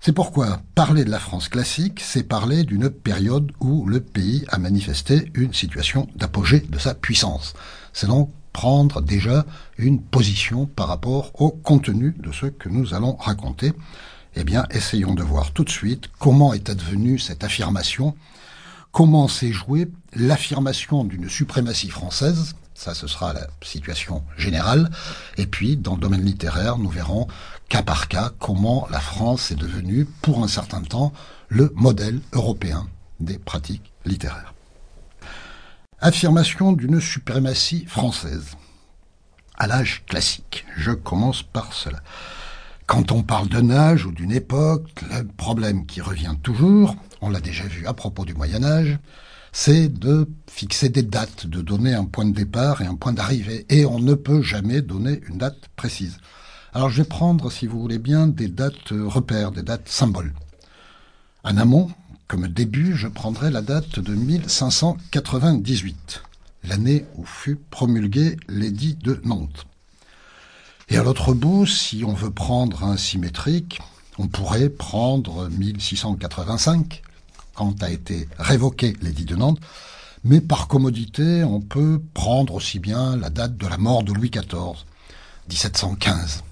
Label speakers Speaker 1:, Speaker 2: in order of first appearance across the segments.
Speaker 1: C'est pourquoi parler de la France classique, c'est parler d'une période où le pays a manifesté une situation d'apogée de sa puissance. C'est donc prendre déjà une position par rapport au contenu de ce que nous allons raconter. Eh bien, essayons de voir tout de suite comment est advenue cette affirmation, comment s'est jouée l'affirmation d'une suprématie française, ça ce sera la situation générale, et puis dans le domaine littéraire, nous verrons cas par cas comment la France est devenue, pour un certain temps, le modèle européen des pratiques littéraires. Affirmation d'une suprématie française. À l'âge classique, je commence par cela. Quand on parle d'un âge ou d'une époque, le problème qui revient toujours, on l'a déjà vu à propos du Moyen Âge, c'est de fixer des dates, de donner un point de départ et un point d'arrivée. Et on ne peut jamais donner une date précise. Alors je vais prendre, si vous voulez bien, des dates repères, des dates symboles. En amont, comme début, je prendrai la date de 1598, l'année où fut promulgué l'édit de Nantes. Et à l'autre bout, si on veut prendre un symétrique, on pourrait prendre 1685, a été révoqué l'édit de Nantes, mais par commodité, on peut prendre aussi bien la date de la mort de Louis XIV, 1715.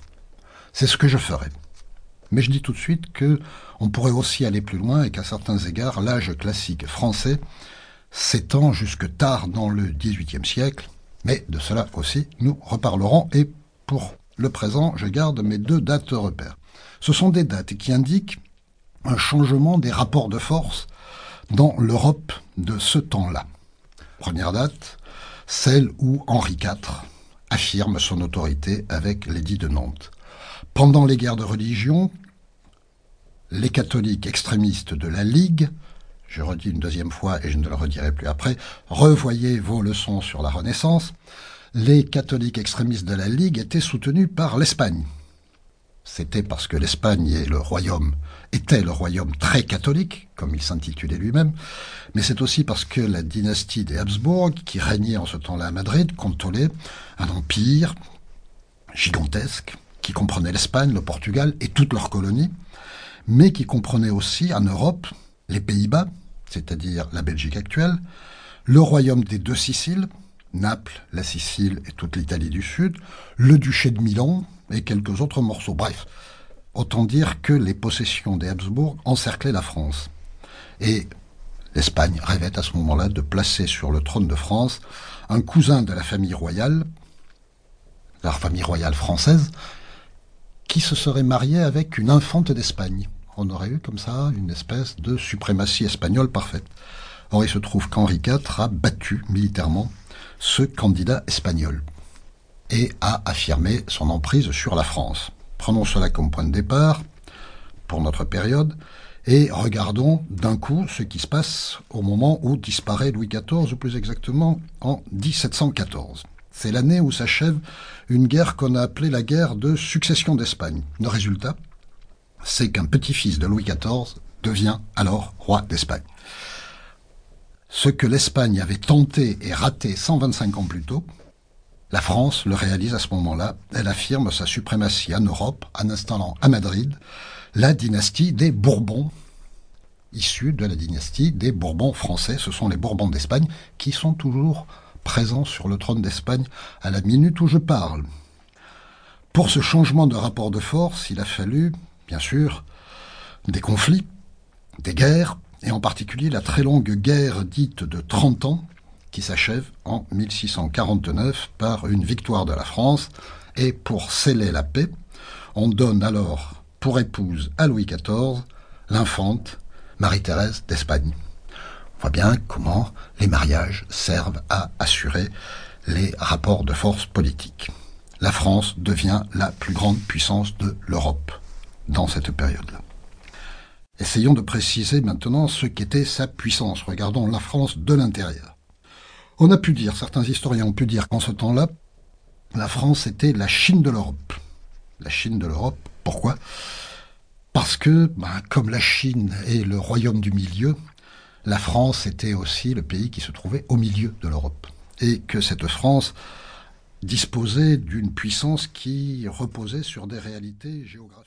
Speaker 1: C'est ce que je ferai. Mais je dis tout de suite que on pourrait aussi aller plus loin et qu'à certains égards, l'âge classique français s'étend jusque tard dans le XVIIIe siècle. Mais de cela aussi, nous reparlerons. Et pour le présent, je garde mes deux dates repères. Ce sont des dates qui indiquent un changement des rapports de force dans l'Europe de ce temps-là. Première date, celle où Henri IV affirme son autorité avec l'édit de Nantes. Pendant les guerres de religion, les catholiques extrémistes de la Ligue, je redis une deuxième fois et je ne le redirai plus après, revoyez vos leçons sur la Renaissance, les catholiques extrémistes de la Ligue étaient soutenus par l'Espagne. C'était parce que l'Espagne était le royaume très catholique, comme il s'intitulait lui-même, mais c'est aussi parce que la dynastie des Habsbourg, qui régnait en ce temps-là à Madrid, contrôlait un empire gigantesque, qui comprenait l'Espagne, le Portugal et toutes leurs colonies, mais qui comprenait aussi en Europe les Pays-Bas, c'est-à-dire la Belgique actuelle, le royaume des deux Siciles, Naples, la Sicile et toute l'Italie du Sud, le duché de Milan et quelques autres morceaux. Bref, autant dire que les possessions des Habsbourg encerclaient la France. Et l'Espagne rêvait à ce moment-là de placer sur le trône de France un cousin de la famille royale, la famille royale française, qui se serait marié avec une infante d'Espagne. On aurait eu comme ça une espèce de suprématie espagnole parfaite. Or, il se trouve qu'Henri IV a battu militairement ce candidat espagnol et a affirmé son emprise sur la France. Prenons cela comme point de départ pour notre période et regardons d'un coup ce qui se passe au moment où disparaît Louis XIV, ou plus exactement en 1714. C'est l'année où s'achève une guerre qu'on a appelée la guerre de succession d'Espagne. Le résultat, c'est qu'un petit-fils de Louis XIV devient alors roi d'Espagne. Ce que l'Espagne avait tenté et raté 125 ans plus tôt, la France le réalise à ce moment-là. Elle affirme sa suprématie en Europe en installant à Madrid la dynastie des Bourbons, issue de la dynastie des Bourbons français. Ce sont les Bourbons d'Espagne qui sont toujours présent sur le trône d'Espagne à la minute où je parle. Pour ce changement de rapport de force, il a fallu, bien sûr, des conflits, des guerres, et en particulier la très longue guerre dite de 30 ans, qui s'achève en 1649 par une victoire de la France, et pour sceller la paix, on donne alors pour épouse à Louis XIV l'infante Marie-Thérèse d'Espagne. On voit bien comment les mariages servent à assurer les rapports de force politique. La France devient la plus grande puissance de l'Europe dans cette période-là. Essayons de préciser maintenant ce qu'était sa puissance. Regardons la France de l'intérieur. On a pu dire, certains historiens ont pu dire qu'en ce temps-là, la France était la Chine de l'Europe. La Chine de l'Europe, pourquoi? Parce que, ben, comme la Chine est le royaume du milieu, la France était aussi le pays qui se trouvait au milieu de l'Europe. Et que cette France disposait d'une puissance qui reposait sur des réalités géographiques.